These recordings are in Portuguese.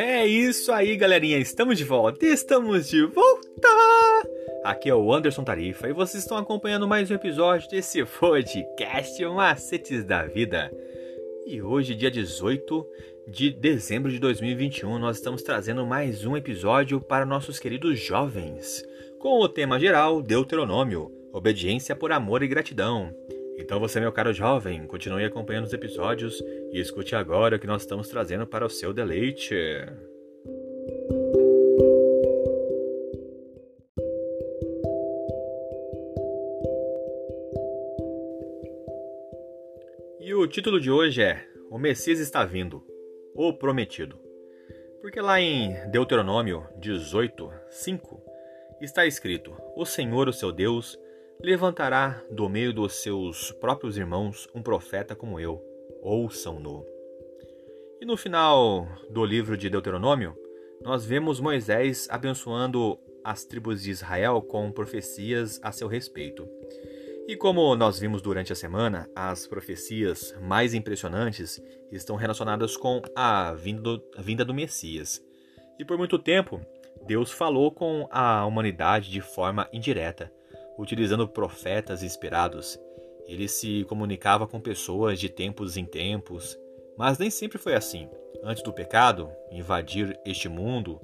É isso aí, galerinha. Estamos de volta. Estamos de volta. Aqui é o Anderson Tarifa e vocês estão acompanhando mais um episódio desse podcast Macetes da Vida. E hoje, dia 18 de dezembro de 2021, nós estamos trazendo mais um episódio para nossos queridos jovens, com o tema geral Deuteronômio, obediência por amor e gratidão. Então você, meu caro jovem, continue acompanhando os episódios e escute agora o que nós estamos trazendo para o seu deleite. E o título de hoje é O Messias está vindo, o prometido. Porque lá em Deuteronômio 18, 5, está escrito: O Senhor, o seu Deus, levantará do meio dos seus próprios irmãos um profeta como eu. Ouçam-no. E no final do livro de Deuteronômio, nós vemos Moisés abençoando as tribos de Israel com profecias a seu respeito. E como nós vimos durante a semana, as profecias mais impressionantes estão relacionadas com a vinda do, a vinda do Messias. E por muito tempo, Deus falou com a humanidade de forma indireta, utilizando profetas inspirados. Ele se comunicava com pessoas de tempos em tempos, mas nem sempre foi assim. Antes do pecado invadir este mundo,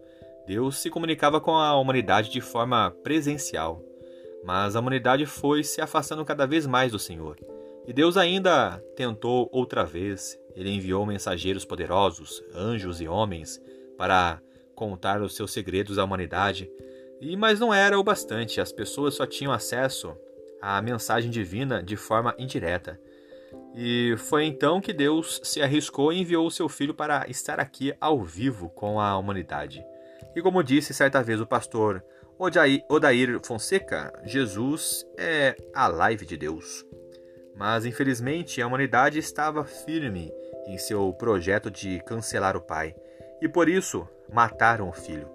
Deus se comunicava com a humanidade de forma presencial. Mas a humanidade foi se afastando cada vez mais do Senhor. E Deus ainda tentou outra vez. Ele enviou mensageiros poderosos, anjos e homens, para contar os seus segredos à humanidade, e mas não era o bastante, as pessoas só tinham acesso à mensagem divina de forma indireta. E foi então que Deus se arriscou e enviou o seu filho para estar aqui ao vivo com a humanidade. E como disse certa vez o pastor Odair Fonseca, Jesus é a live de Deus. Mas infelizmente a humanidade estava firme em seu projeto de cancelar o Pai, e por isso mataram o filho.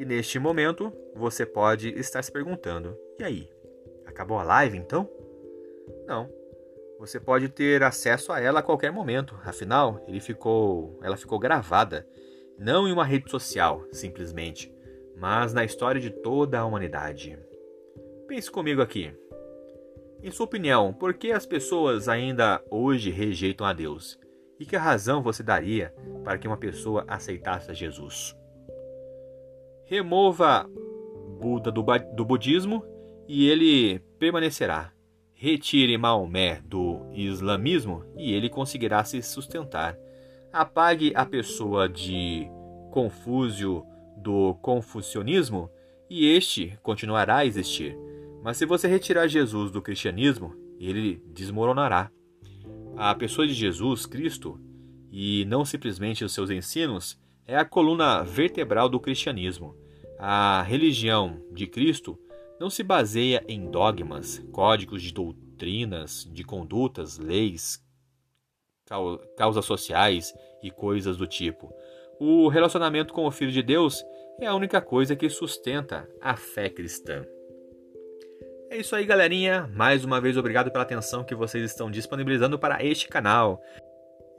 E neste momento, você pode estar se perguntando: e aí? Acabou a live então? Não. Você pode ter acesso a ela a qualquer momento. Afinal, ele ficou, ela ficou gravada, não em uma rede social, simplesmente, mas na história de toda a humanidade. Pense comigo aqui. Em sua opinião, por que as pessoas ainda hoje rejeitam a Deus? E que razão você daria para que uma pessoa aceitasse Jesus? Remova Buda do, do budismo e ele permanecerá. Retire Maomé do islamismo e ele conseguirá se sustentar. Apague a pessoa de Confúcio do confucionismo e este continuará a existir. Mas se você retirar Jesus do cristianismo, ele desmoronará. A pessoa de Jesus Cristo, e não simplesmente os seus ensinos, é a coluna vertebral do cristianismo. A religião de Cristo não se baseia em dogmas, códigos de doutrinas, de condutas, leis, causas sociais e coisas do tipo. O relacionamento com o Filho de Deus é a única coisa que sustenta a fé cristã. É isso aí, galerinha. Mais uma vez, obrigado pela atenção que vocês estão disponibilizando para este canal.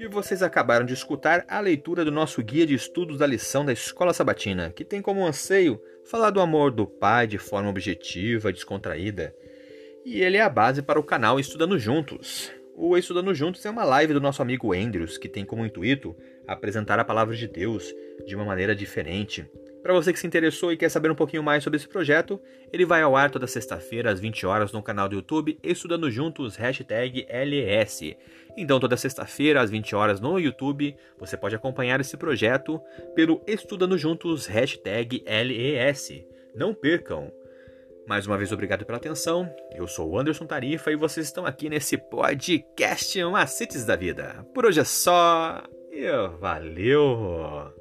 E vocês acabaram de escutar a leitura do nosso guia de estudos da lição da Escola Sabatina, que tem como anseio falar do amor do Pai de forma objetiva, descontraída. E ele é a base para o canal Estudando Juntos. O Estudando Juntos é uma live do nosso amigo Andrews, que tem como intuito apresentar a palavra de Deus de uma maneira diferente, para você que se interessou e quer saber um pouquinho mais sobre esse projeto, ele vai ao ar toda sexta-feira às 20 horas no canal do YouTube Estudando Juntos, LS. Então toda sexta-feira às 20 horas no YouTube, você pode acompanhar esse projeto pelo Estudando Juntos, LES. Não percam! Mais uma vez, obrigado pela atenção. Eu sou o Anderson Tarifa e vocês estão aqui nesse podcast Macetes da Vida. Por hoje é só e valeu!